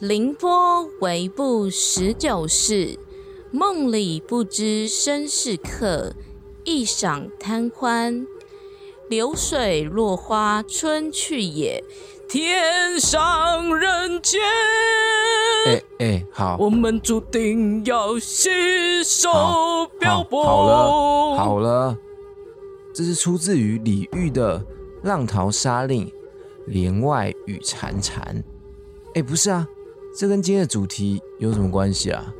凌波微步十九世，梦里不知身是客，一晌贪欢。流水落花春去也，天上人间。哎哎，好，我们注定要携手，漂泊。好了，好了，这是出自于李煜的《浪淘沙令·帘外雨潺潺》。哎，不是啊，这跟今天的主题有什么关系啊？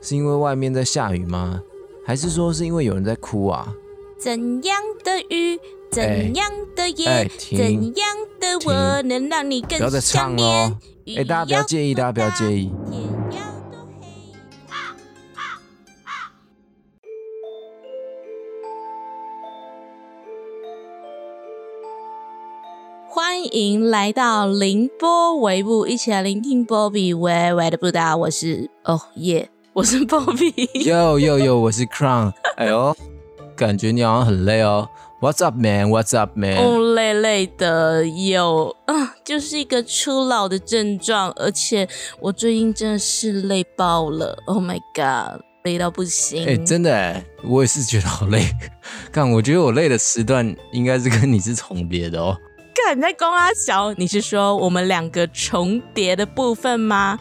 是因为外面在下雨吗？还是说是因为有人在哭啊？怎样的雨，怎样的夜，哎停怎样的我能让你更不要再唱了哦！哎，大家不要介意，大家不要介意。欢迎来到凌波微步，一起来聆听波比微微的布达。我是哦耶，我是波比。哟哟哟，我是 Crown。哎呦，感觉你好像很累哦。What's up, man? What's up, man? 哦，累累的，有啊，就是一个初老的症状，而且我最近真的是累爆了，Oh my god，累到不行。哎、真的哎，我也是觉得好累。看，我觉得我累的时段应该是跟你是重叠的哦。干你在公阿小，你是说我们两个重叠的部分吗？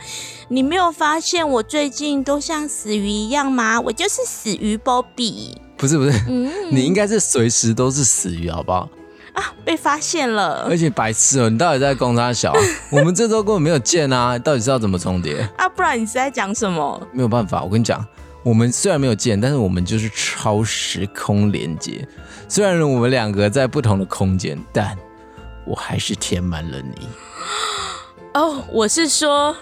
你没有发现我最近都像死鱼一样吗？我就是死鱼 Bobby。不是不是，嗯，你应该是随时都是死鱼，好不好？啊，被发现了而且白痴哦，你到底在攻他小？我们这周根本没有见啊，到底是要怎么重叠？啊！不然你是在讲什么？没有办法，我跟你讲，我们虽然没有见，但是我们就是超时空连接。虽然我们两个在不同的空间，但我还是填满了你。哦，我是说，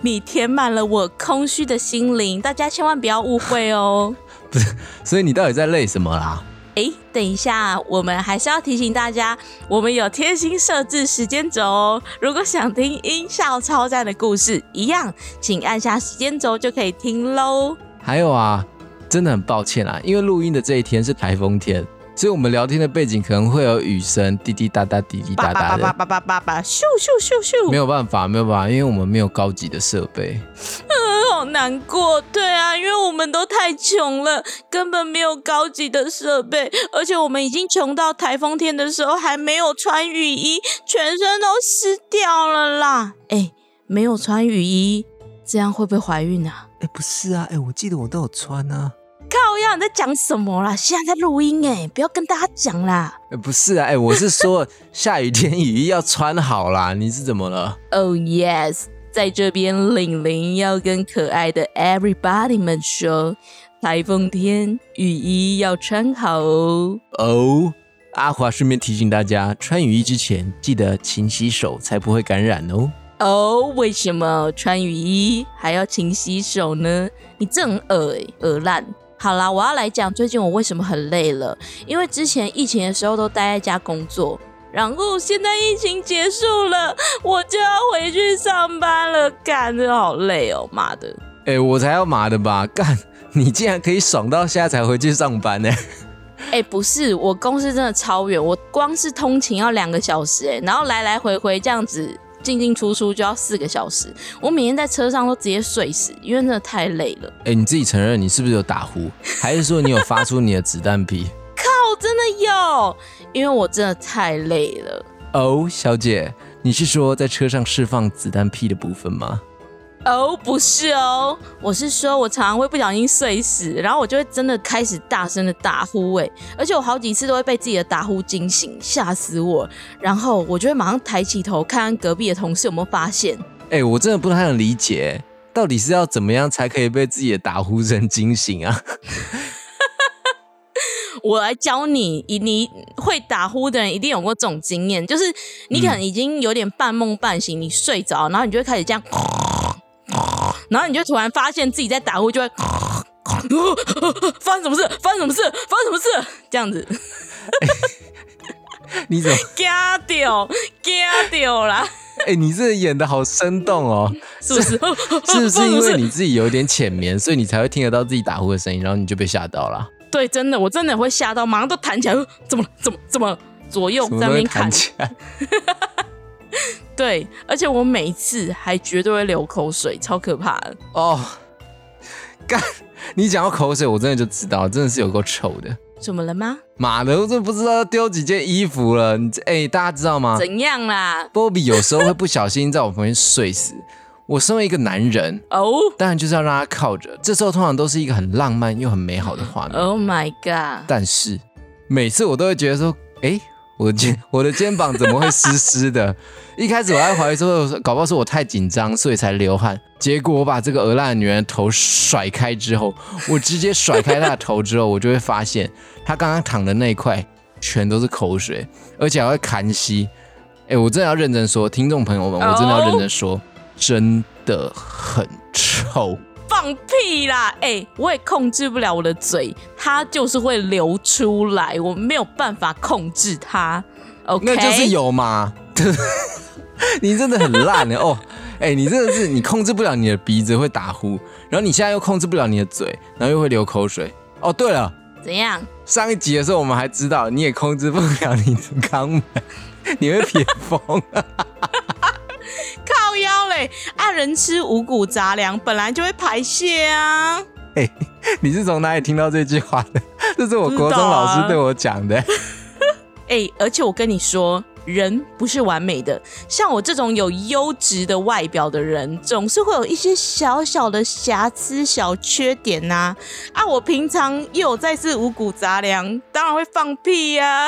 你填满了我空虚的心灵，大家千万不要误会哦。所以你到底在累什么啦？诶，等一下，我们还是要提醒大家，我们有贴心设置时间轴哦。如果想听音效超赞的故事，一样，请按下时间轴就可以听喽。还有啊，真的很抱歉啊，因为录音的这一天是台风天，所以我们聊天的背景可能会有雨声，滴滴答答，滴滴答答的。叭叭叭叭叭叭叭，咻咻咻咻，没有办法，没有办法，因为我们没有高级的设备。嗯好难过。对啊，因为我们都太穷了，根本没有高级的设备，而且我们已经穷到台风天的时候还没有穿雨衣，全身都湿掉了啦。哎，没有穿雨衣，这样会不会怀孕啊？哎，不是啊，哎，我记得我都有穿啊。靠呀，你在讲什么啦？现在在录音哎，不要跟大家讲啦。哎，不是啊，哎，我是说 下雨天雨衣要穿好啦。你是怎么了？Oh yes，在这边玲玲要跟可爱的 everybody 们说，台风天雨衣要穿好哦。哦，阿华顺便提醒大家，穿雨衣之前记得勤洗手，才不会感染哦。哦，为什么穿雨衣还要勤洗手呢？你这很恶哎，恶烂。好啦，我要来讲最近我为什么很累了，因为之前疫情的时候都待在家工作，然后现在疫情结束了，我就要回去上班了，干，真的好累哦，妈的！哎，我才要麻的吧？干，你竟然可以爽到现在才回去上班呢？哎、不是，我公司真的超远，我光是通勤要两个小时，哎，然后来来回回这样子进进出出就要四个小时，我每天在车上都直接睡死，因为真的太累了。哎，你自己承认你是不是有打呼，还是说你有发出你的子弹屁？靠，真的有，因为我真的太累了。哦，小姐，你是说在车上释放子弹屁的部分吗？哦，不是哦，我是说我常常会不小心睡死，然后我就会真的开始大声的打呼，哎，而且我好几次都会被自己的打呼惊醒，吓死我。然后我就会马上抬起头看看隔壁的同事有没有发现。哎，我真的不太能理解，到底是要怎么样才可以被自己的打呼声惊醒啊？我来教你，你你会打呼的人一定有过这种经验，就是你可能已经有点半梦半醒，你睡着，然后你就会开始这样，然后你就突然发现自己在打呼，就会发生什么事？发生什么事？发生什么事？这样子，你怎么？嘎掉，嘎掉啦，哎，你这演的好生动哦，是不是？是不是因为你自己有点浅眠，所以你才会听得到自己打呼的声音，然后你就被吓到了？对，真的，我真的会吓到，马上都弹起来，呃怎么？怎么怎么？左右什么都会在那边看弹，起来？对，而且我每一次还绝对会流口水，超可怕的。哦，干！你讲到口水，我真的就知道，真的是有够臭的。怎么了吗？妈的，我真的不知道要丢几件衣服了。你这哎，大家知道吗怎样啦？？Bobby 有时候会不小心在我旁边睡死。我身为一个男人，哦、当然就是要让他靠着。这时候通常都是一个很浪漫又很美好的画面。o h Oh my god！但是每次我都会觉得说，哎，我的肩 我的肩膀怎么会湿湿的？一开始我还怀疑说，搞不好是我太紧张，所以才流汗。结果我把这个鹅烂的女人的头甩开之后，我直接甩开她的头之后，我就会发现她刚刚躺的那一块全都是口水，而且还会痰稀。哎，我真的要认真说，听众朋友们，我真的要认真说，真的很臭。放屁啦！哎、我也控制不了我的嘴，它就是会流出来，我没有办法控制它。OK，那就是有嘛。你真的很烂的哦，哎、你真的是你控制不了你的鼻子会打呼，然后你现在又控制不了你的嘴，然后又会流口水。哦，对了，怎样？上一集的时候我们还知道你也控制不了你的肛门，你会撇风。靠腰嘞！啊，人吃五谷杂粮本来就会排泄啊。你是从哪里听到这句话的？这是我国中老师对我讲的。哎、而且我跟你说，人不是完美的，像我这种有优质的外表的人，总是会有一些小小的瑕疵、小缺点呐、啊。我平常又有在吃五谷杂粮，当然会放屁呀、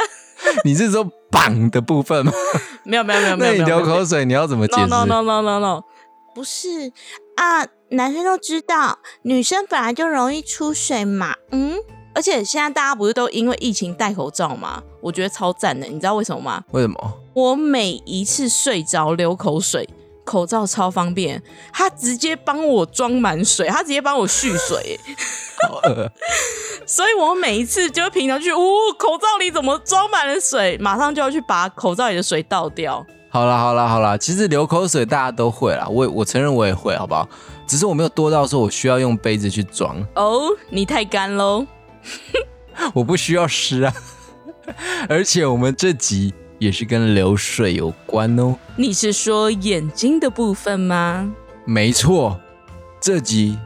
你是说绑的部分吗？没有没有没有没 那你有，流口水你要怎么解 no 释？no no no no no，不是啊，男生都知道，女生本来就容易出水嘛，嗯。而且现在大家不是都因为疫情戴口罩吗？我觉得超赞的，你知道为什么吗？为什么？我每一次睡着流口水，口罩超方便，他直接帮我装满水，他直接帮我蓄水，好恶所以我每一次就会平常去，呜、口罩里怎么装满了水，马上就要去把口罩里的水倒掉。好啦好啦好啦，其实流口水大家都会啦，我我承认我也会，好不好？只是我没有多到说我需要用杯子去装，哦，你太干喽。我不需要湿啊。而且我们这集也是跟流水有关哦。你是说眼睛的部分吗？没错，这集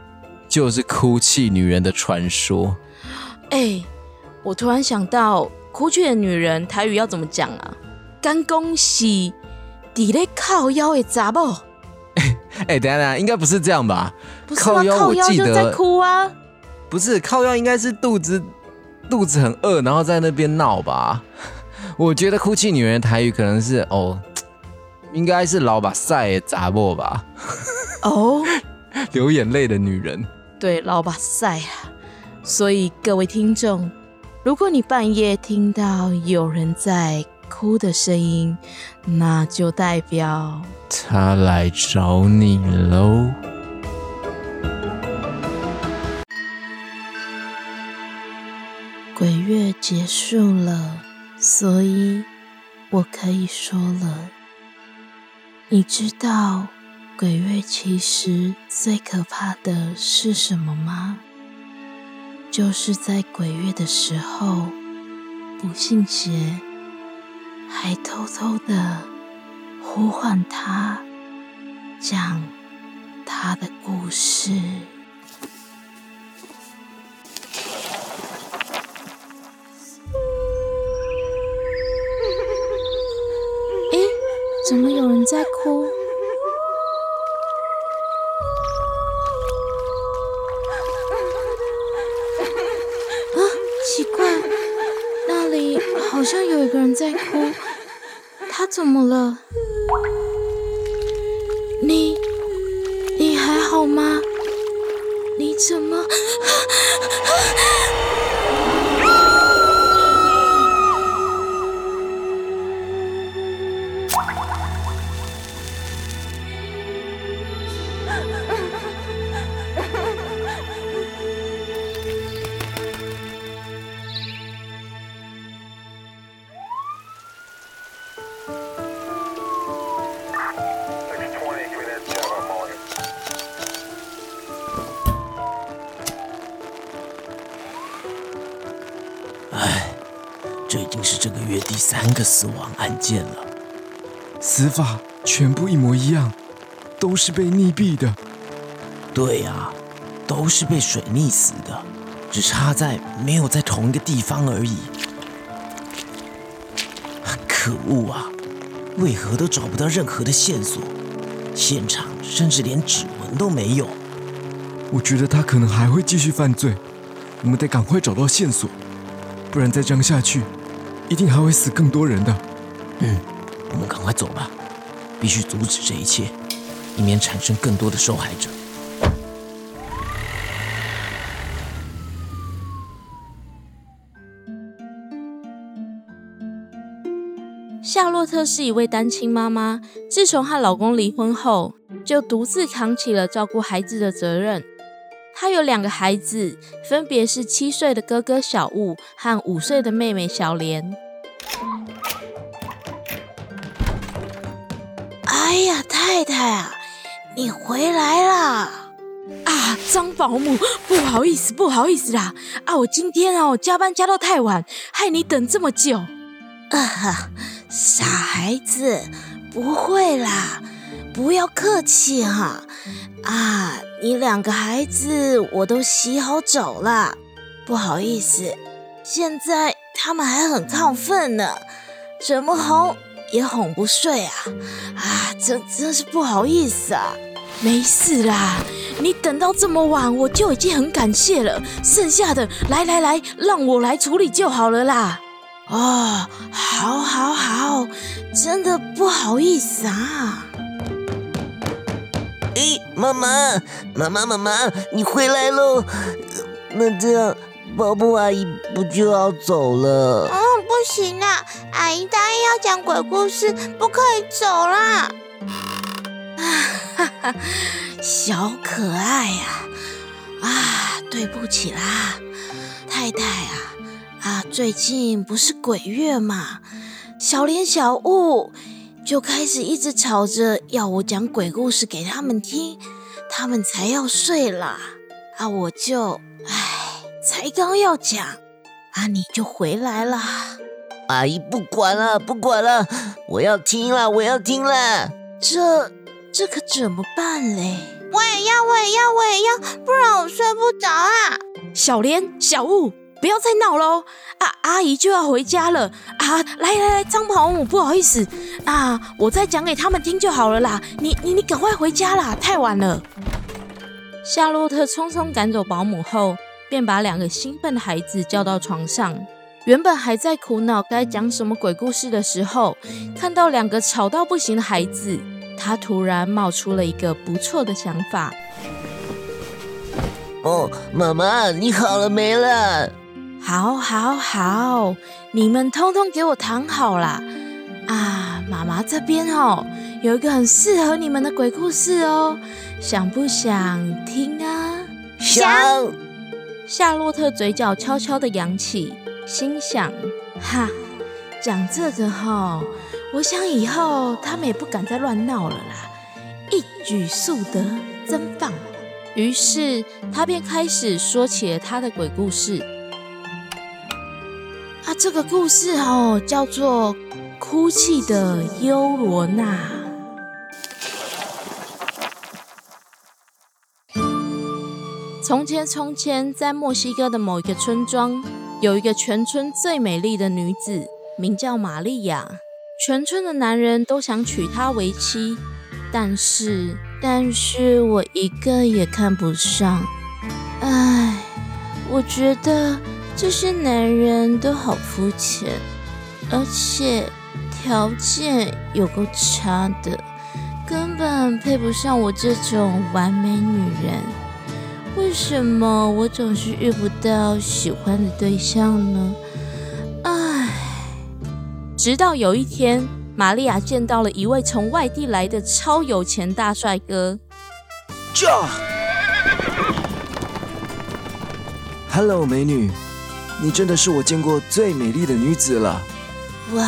就是哭泣女人的传说。哎、我突然想到，哭泣的女人台语要怎么讲啊？干恭喜，底咧靠腰的杂某，哎、等下等下，应该不是这样吧？不是吗？靠腰就在哭啊。不是靠腰，应该是肚子肚子很饿，然后在那边闹吧。我觉得哭泣女人的台语可能是哦，应该是老把赛的杂货吧，哦，流眼泪的女人。对，老把赛啊。所以各位听众，如果你半夜听到有人在哭的声音，那就代表他来找你喽。鬼月结束了，所以我可以说了。你知道鬼月其实最可怕的是什么吗？就是在鬼月的时候，不信邪，还偷偷的呼唤他，讲他的故事。怎么有人在哭？啊，奇怪，那里好像有一个人在哭。他怎么了？你，你还好吗？你怎么？三个死亡案件了。死法全部一模一样，都是被溺毙的。对啊，都是被水溺死的，只差在没有在同一个地方而已。可恶啊！为何都找不到任何的线索？现场甚至连指纹都没有。我觉得他可能还会继续犯罪，我们得赶快找到线索，不然再这样下去，一定还会死更多人的。嗯，我们赶快走吧，必须阻止这一切，以免产生更多的受害者。夏洛特是一位单亲妈妈，自从和老公离婚后，就独自扛起了照顾孩子的责任。她有两个孩子，分别是七岁的哥哥小雾和五岁的妹妹小莲。哎呀，太太啊，你回来啦！啊，张保姆，不好意思，不好意思啦！啊，我今天哦加班加到太晚，害你等这么久。啊哈，傻孩子，不会啦，不要客气哈。啊，你两个孩子我都洗好走了，不好意思，现在他们还很亢奋呢，怎么哄也哄不睡啊！啊，真真是不好意思啊。没事啦，你等到这么晚，我就已经很感谢了。剩下的，来来来，让我来处理就好了啦。哦，好，好，好，真的不好意思啊！哎，妈妈，妈妈，妈妈，你回来喽！那这样，保姆阿姨不就要走了？嗯，不行啦，阿姨答应要讲鬼故事，不可以走啦！哈哈，小可爱呀，啊，对不起啦，太太啊。啊，最近不是鬼月嘛，小莲、小雾就开始一直吵着要我讲鬼故事给他们听，他们才要睡啦。啊，我就唉，才刚要讲，啊，你就回来啦。阿姨不管了，不管了，我要听了，我要听了。这这可怎么办嘞？我也要，我也要，我也要，不然我睡不着啊。小莲、小雾。不要再闹喽！啊，阿姨就要回家了啊！来来来，张保姆，不好意思啊，我再讲给他们听就好了啦。你你你，赶快回家啦，太晚了。夏洛特匆匆赶走保姆后，便把两个兴奋的孩子叫到床上。原本还在苦恼该讲什么鬼故事的时候，看到两个吵到不行的孩子，他突然冒出了一个不错的想法。哦，妈妈，你好了没了？好，好，好，你们通通给我躺好啦！啊，妈妈这边哦，有一个很适合你们的鬼故事哦，想不想听啊？想。夏洛特嘴角悄悄的扬起，心想：哈，讲这个哈，我想以后他们也不敢再乱闹了啦，一举数得，真棒！于是他便开始说起了他的鬼故事。啊，这个故事哦，叫做《哭泣的优罗娜》。从前，从前，在墨西哥的某一个村庄，有一个全村最美丽的女子，名叫玛利亚。全村的男人都想娶她为妻，但是，但是我一个也看不上。唉，我觉得。这些男人都好肤浅，而且条件有够差的，根本配不上我这种完美女人。为什么我总是遇不到喜欢的对象呢？唉！直到有一天，玛利亚见到了一位从外地来的超有钱大帅哥。Hello，美女。你真的是我见过最美丽的女子了！哇，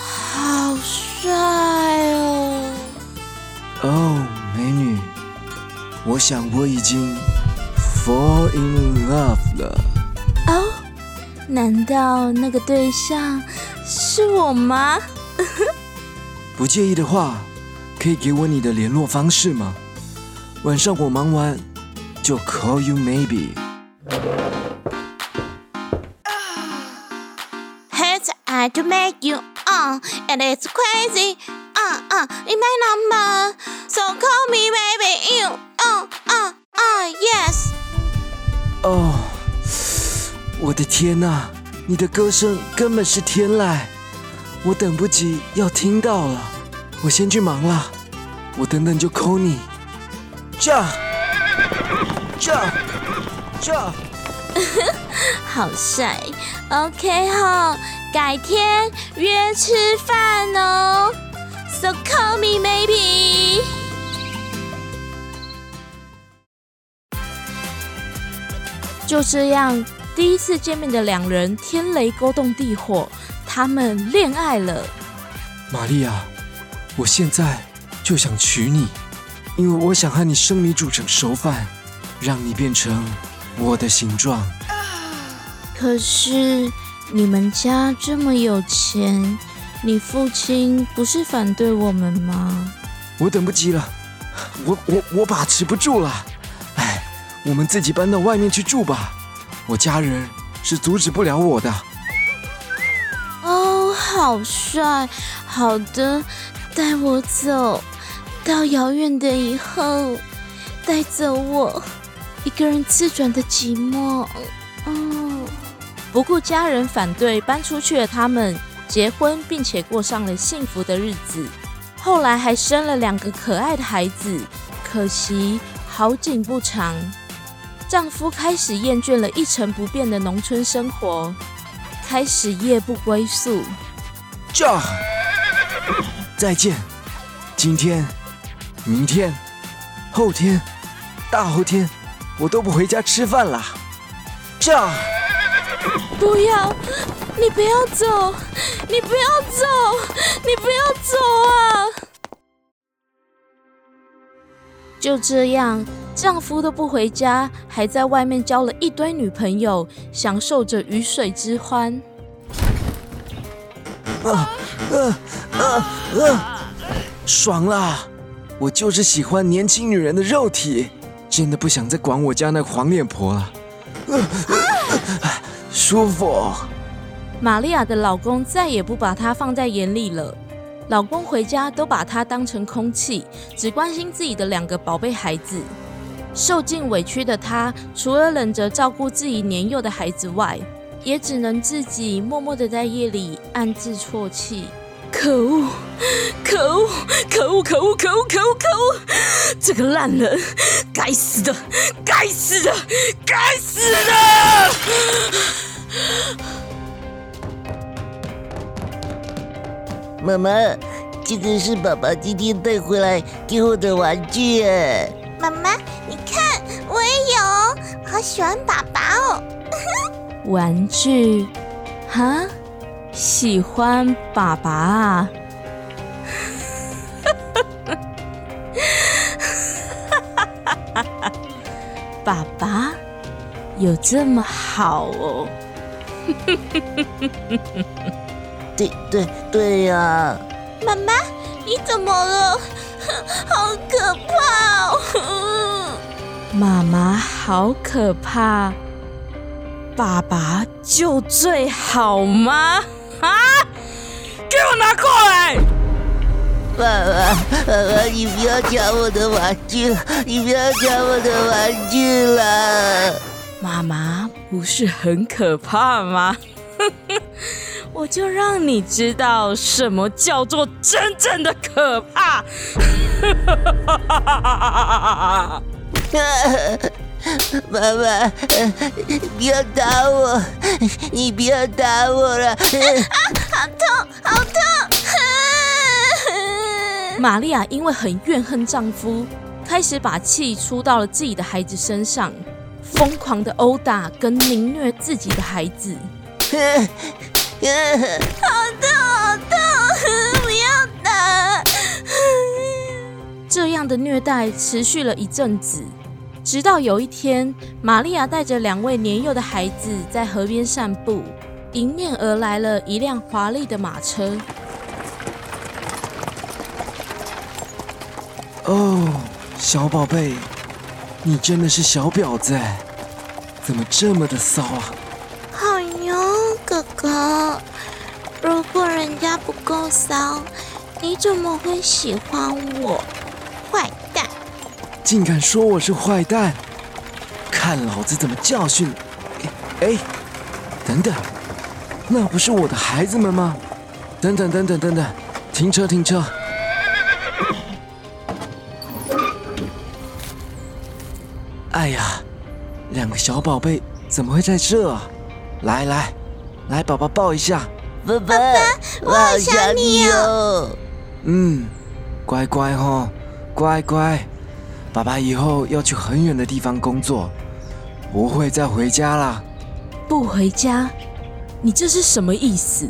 好帅哦！哦，美女，我想我已经 fall in love 了。哦，难道那个对象是我吗？不介意的话，可以给我你的联络方式吗？晚上我忙完就 call you maybe。To make you on, and it's crazy. Uh, uh, in my number. So call me baby, you. Uh, uh, uh, yes. 哦，我的天哪！你的歌声根本是天籁，我等不及要听到了。我先去忙了，我等等就 call 你。这这这，好帅，OK 哈，改天约吃饭哦。So call me maybe。就这样，第一次见面的两人天雷勾动地火，他们恋爱了。玛利亚，我现在就想娶你，因为我想和你生米煮成熟饭，让你变成我的形状。可是你们家这么有钱，你父亲不是反对我们吗？我等不及了，我我我把持不住了。哎，我们自己搬到外面去住吧，我家人是阻止不了我的。哦，好帅！好的，带我走到遥远的以后，带走我一个人自转的寂寞。哦，不顾家人反对，搬出去了。他们结婚，并且过上了幸福的日子。后来还生了两个可爱的孩子。可惜好景不长，丈夫开始厌倦了一成不变的农村生活。开始夜不归宿。驾，再见。今天、明天、后天、大后天，我都不回家吃饭了。驾，不要，你不要走，你不要走，你不要走啊！就这样，丈夫都不回家，还在外面交了一堆女朋友，享受着鱼水之欢。啊啊啊啊，爽啦！我就是喜欢年轻女人的肉体，真的不想再管我家那黄脸婆了。舒服。玛利亚的老公再也不把她放在眼里了，老公回家都把她当成空气，只关心自己的两个宝贝孩子。受尽委屈的她，除了忍着照顾自己年幼的孩子外，也只能自己默默的在夜里暗自啜泣。可恶！可恶！可恶！可恶！可恶！可恶！可恶！这个烂人！该死的！该死的！该死的！妈妈，这个是爸爸今天带回来给我的玩具耶。妈妈，你看，我也有，好喜欢爸爸哦。玩具，哈？喜欢爸爸啊？爸爸有这么好哦？对对对呀、妈妈，你怎么了？好可怕哦！妈妈好可怕，爸爸就最好吗？啊！给我拿过来！爸爸，爸爸，你不要抢我的玩具了，你不要抢我的玩具了。妈妈不是很可怕吗？我就让你知道什么叫做真正的可怕。爸爸，不要打我，你不要打我了。好痛，好痛！玛利亚因为很怨恨丈夫，开始把气出到了自己的孩子身上，疯狂的殴打跟凌虐自己的孩子。好痛，好痛！不要打！这样的虐待持续了一阵子，直到有一天，玛利亚带着两位年幼的孩子在河边散步，迎面而来了一辆华丽的马车。哦，小宝贝，你真的是小婊子哎！怎么这么的骚啊？好牛，哥哥，如果人家不够骚，你怎么会喜欢我？竟敢说我是坏蛋，看老子怎么教训你！哎，等等，那不是我的孩子们吗？等等等等等等，停车停车！哎呀，两个小宝贝怎么会在这啊？来来来，宝宝抱一下。爸爸，我好想你哦。嗯，乖乖哦，乖乖。爸爸以后要去很远的地方工作，不会再回家了。不回家？你这是什么意思？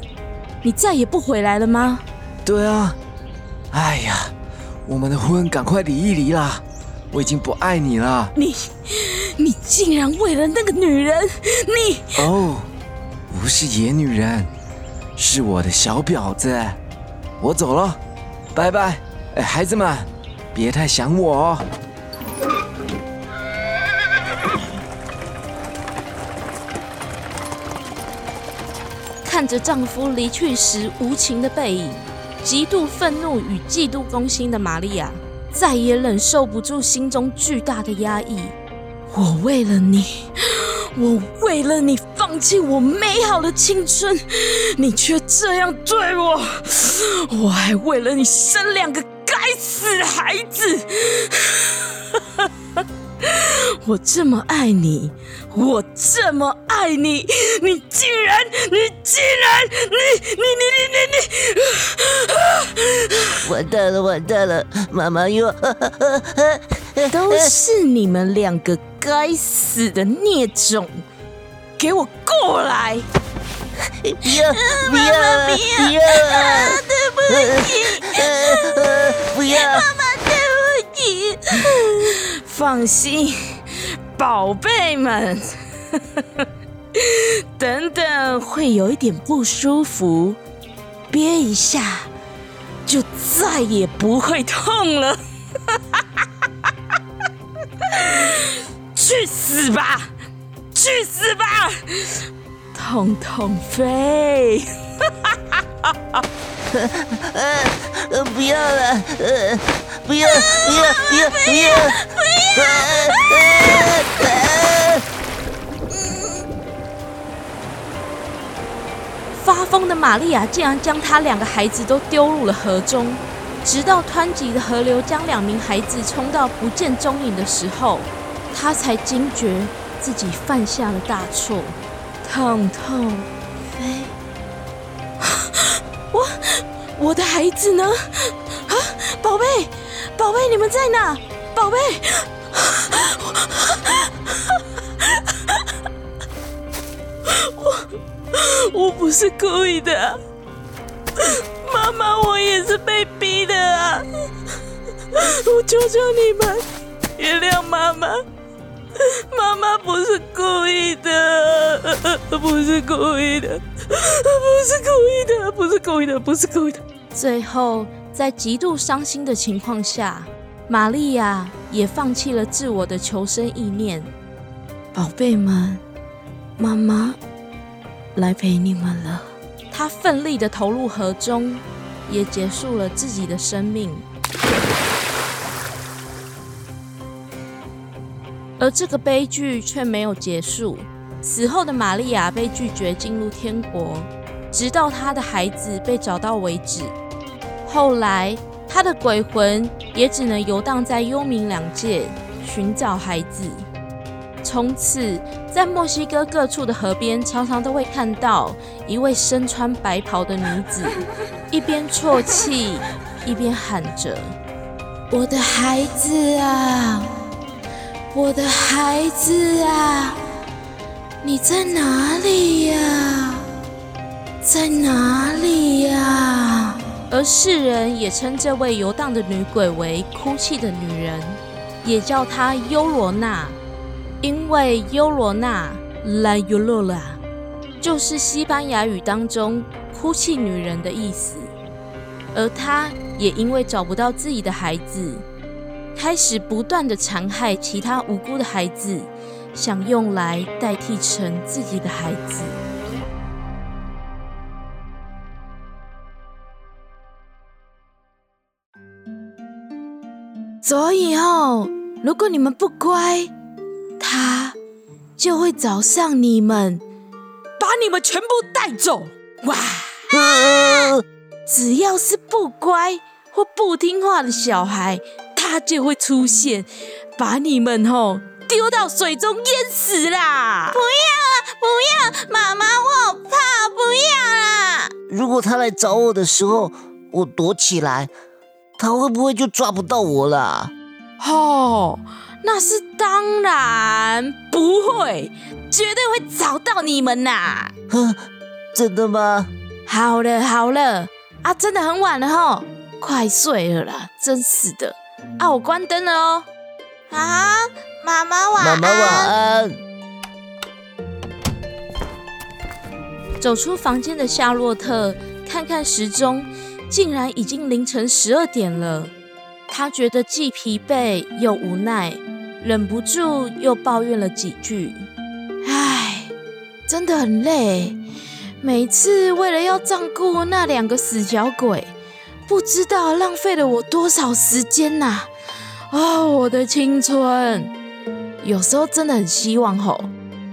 你再也不回来了吗？对啊。哎呀，我们的婚赶快离一离啦！我已经不爱你了。你，你竟然为了那个女人，你……哦，不是野女人，是我的小婊子。我走了，拜拜。哎，孩子们，别太想我哦。看着丈夫离去时无情的背影，极度愤怒与嫉妒攻心的玛利亚，再也忍受不住心中巨大的压抑。我为了你，我为了你放弃我美好的青春，你却这样对我，我还为了你生两个该死的孩子。我这么爱你，我这么爱你，你竟然，你竟然，你你你你你你，完蛋了完蛋了，妈妈又，都是你们两个该死的孽种，给我过来！不要不要不要，对不起，不要，妈妈对不起。放心，宝贝们，等等会有一点不舒服，憋一下就再也不会痛了。去死吧，去死吧，痛痛飞！呃，不要了，呃，不要，不要，不要，不要，不要！发疯的玛利亚竟然将他两个孩子都丢入了河中，直到湍急的河流将两名孩子冲到不见踪影的时候，他才惊觉自己犯下了大错。痛痛飞！我我的孩子呢？啊，宝贝，宝贝，你们在哪？宝贝，我不是故意的，妈妈，我也是被逼的啊！我求求你们原谅妈妈，妈妈不是故意的，不是故意的，不是故意的，不是故意的，不是故意的。最后，在极度伤心的情况下。玛利亚也放弃了自我的求生意念，宝贝们，妈妈来陪你们了。他奋力的投入河中，也结束了自己的生命。而这个悲剧却没有结束，死后的玛利亚被拒绝进入天国，直到她的孩子被找到为止。后来。他的鬼魂也只能游荡在幽冥两界，寻找孩子。从此，在墨西哥各处的河边，常常都会看到一位身穿白袍的女子，一边啜泣，一边喊着：“我的孩子啊，我的孩子啊，你在哪里呀？在哪里呀？”而世人也称这位游荡的女鬼为哭泣的女人，也叫她优罗娜，因为优罗娜 （La Llorona） 就是西班牙语当中哭泣女人的意思。而她也因为找不到自己的孩子，开始不断的残害其他无辜的孩子，想用来代替成自己的孩子。所以哦，如果你们不乖，他就会找上你们，把你们全部带走。哇！呃只要是不乖或不听话的小孩，他就会出现，把你们吼丢到水中淹死啦！不要了，不要，妈妈，我好怕，不要啦！如果他来找我的时候，我躲起来，他会不会就抓不到我啦？哦，那是当然不会，绝对会找到你们呐！哼，真的吗？好了好了，啊，真的很晚了吼，快睡了啦，真是的。啊，我关灯了哦。啊，妈妈晚安。妈妈晚安。走出房间的夏洛特看看时钟，竟然已经凌晨十二点了。他觉得既疲惫又无奈，忍不住又抱怨了几句：“唉，真的很累。每次为了要照顾那两个死小鬼，不知道浪费了我多少时间呐、哦，我的青春！有时候真的很希望吼，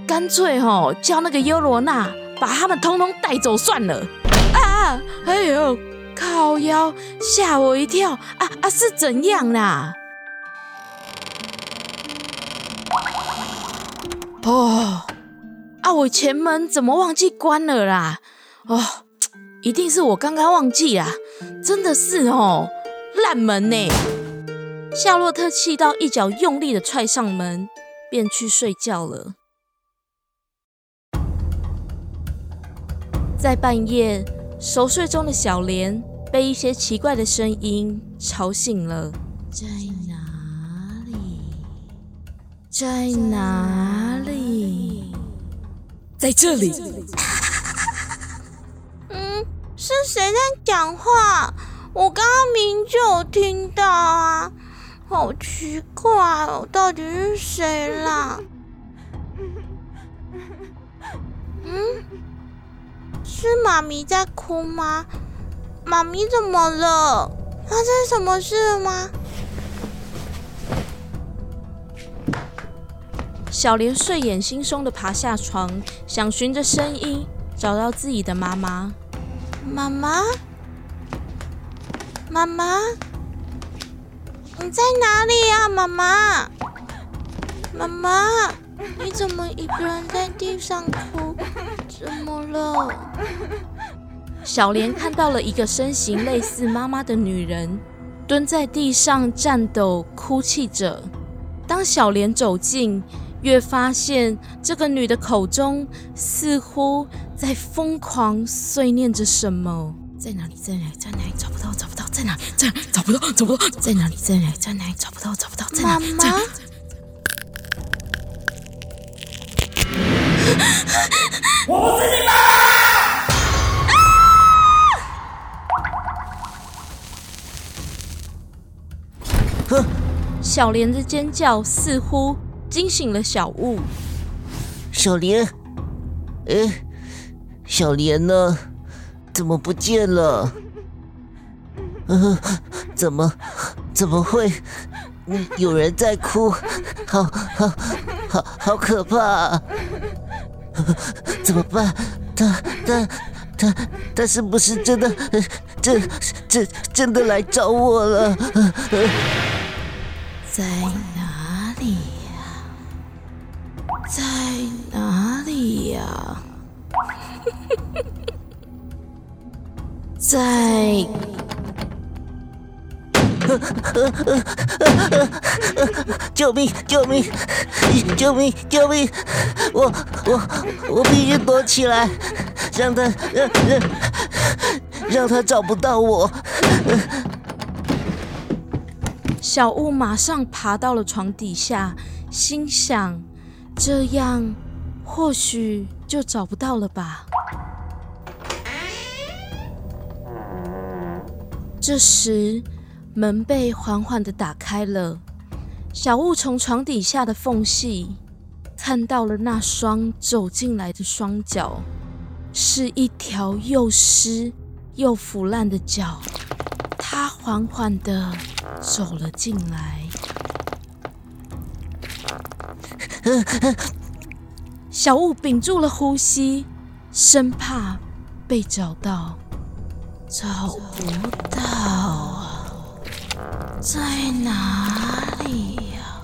干脆吼叫那个优罗娜把他们通通带走算了。啊！哎呦，靠腰，吓我一跳！啊啊，是怎样啦？哦，啊，我前门怎么忘记关了啦？哦，一定是我刚刚忘记啦，真的是哦，烂门呢！夏洛特气到一脚用力的踹上门，便去睡觉了。在半夜，熟睡中的小莲被一些奇怪的声音吵醒了。在哪里？在这里。嗯，是谁在讲话？我刚刚明明就有听到啊，好奇怪哦，到底是谁啦？嗯，是妈咪在哭吗？妈咪怎么了？发生什么事了吗？小莲睡眼惺忪的爬下床，想循着声音找到自己的妈妈。妈妈，妈妈，你在哪里呀、妈妈？妈妈，你怎么一个人在地上哭？怎么了？小莲看到了一个身形类似妈妈的女人，蹲在地上颤抖，哭泣着。当小莲走近，越发现这个女的口中似乎在疯狂碎念着什么。在哪里？在哪里？在哪里？找不到，找不到，在哪里？在哪里找不到，找不到，在哪里？在哪里？在哪里？找不到，找不到，在哪妈里？在哪妈里？，小莲的尖叫似乎惊醒了小雾。小莲，哎，小莲呢？怎么不见了？呃，怎么怎么会？嗯有人在哭，好好好好可怕、啊！怎么办？他他他他是不是真的？呃真真真的来找我了？在里呀、在救命！救命！救命！救命！我我我必须躲起来，让他让让让他找不到我。小雾马上爬到了床底下，心想：这样或许就找不到了吧。这时，门被缓缓的打开了，小雾从床底下的缝隙看到了那双走进来的双脚，是一条又湿又腐烂的脚。他缓缓的走了进来，小雾屏住了呼吸，生怕被找到。找不到啊，在哪里呀？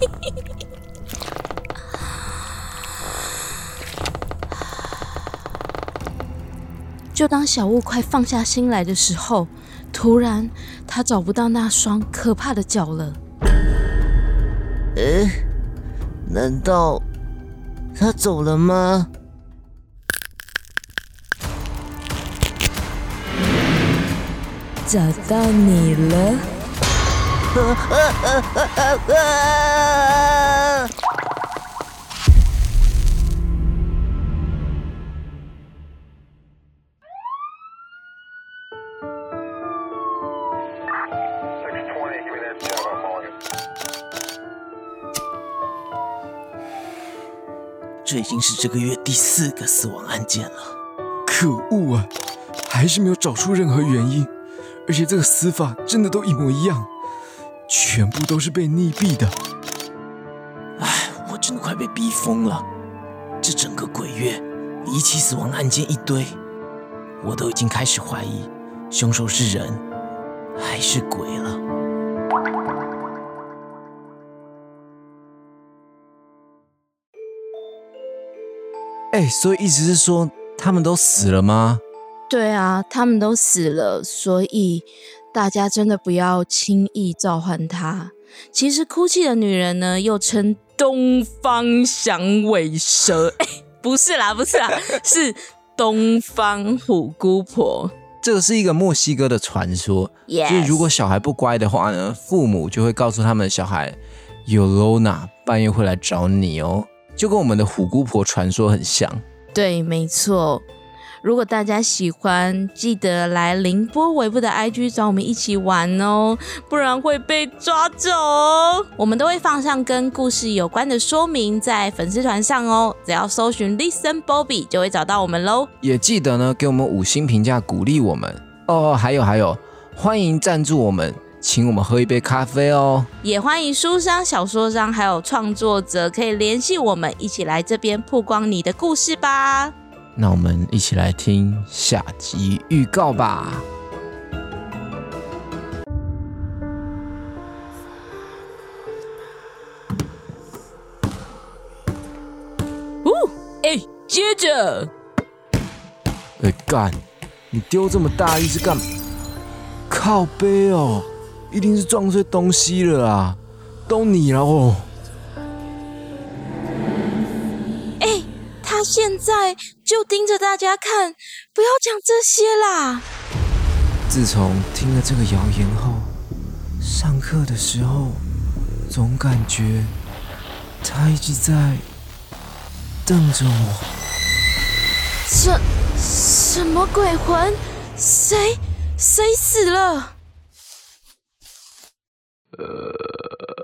就当小雾快放下心来的时候，突然他找不到那双可怕的脚了。诶，难道他走了吗？找到你了！这已经是这个月第四个死亡案件了。可恶啊！还是没有找出任何原因，而且这个死法真的都一模一样，全部都是被溺毙的。哎，我真的快被逼疯了。这整个鬼月离奇死亡案件一堆，我都已经开始怀疑凶手是人还是鬼了。哎，所以意思是说他们都死了吗？对啊，他们都死了，所以大家真的不要轻易召唤他。其实，哭泣的女人呢，又称东方响尾蛇。哎，不是啦，不是啦，是东方虎姑婆。这个是一个墨西哥的传说，就是如果小孩不乖的话呢，父母就会告诉他们小孩有 Lona 半夜会来找你哦，就跟我们的虎姑婆传说很像。对，没错。如果大家喜欢，记得来凌波尾部的 IG 找我们一起玩哦，不然会被抓走。我们都会放上跟故事有关的说明在粉丝团上哦，只要搜寻 Listen Bobby 就会找到我们喽。也记得呢，给我们五星评价鼓励我们哦。还有还有，欢迎赞助我们，请我们喝一杯咖啡哦。也欢迎书商、小说商还有创作者可以联系我们，一起来这边曝光你的故事吧。那我们一起来听下集预告吧。哦，哎，接着，哎干，你丢这么大力是干？靠背哦，一定是撞碎东西了啊！都你了哦。他现在就盯着大家看，不要讲这些啦。自从听了这个谣言后，上课的时候总感觉他一直在瞪着我。什什么鬼魂？谁谁死了？呃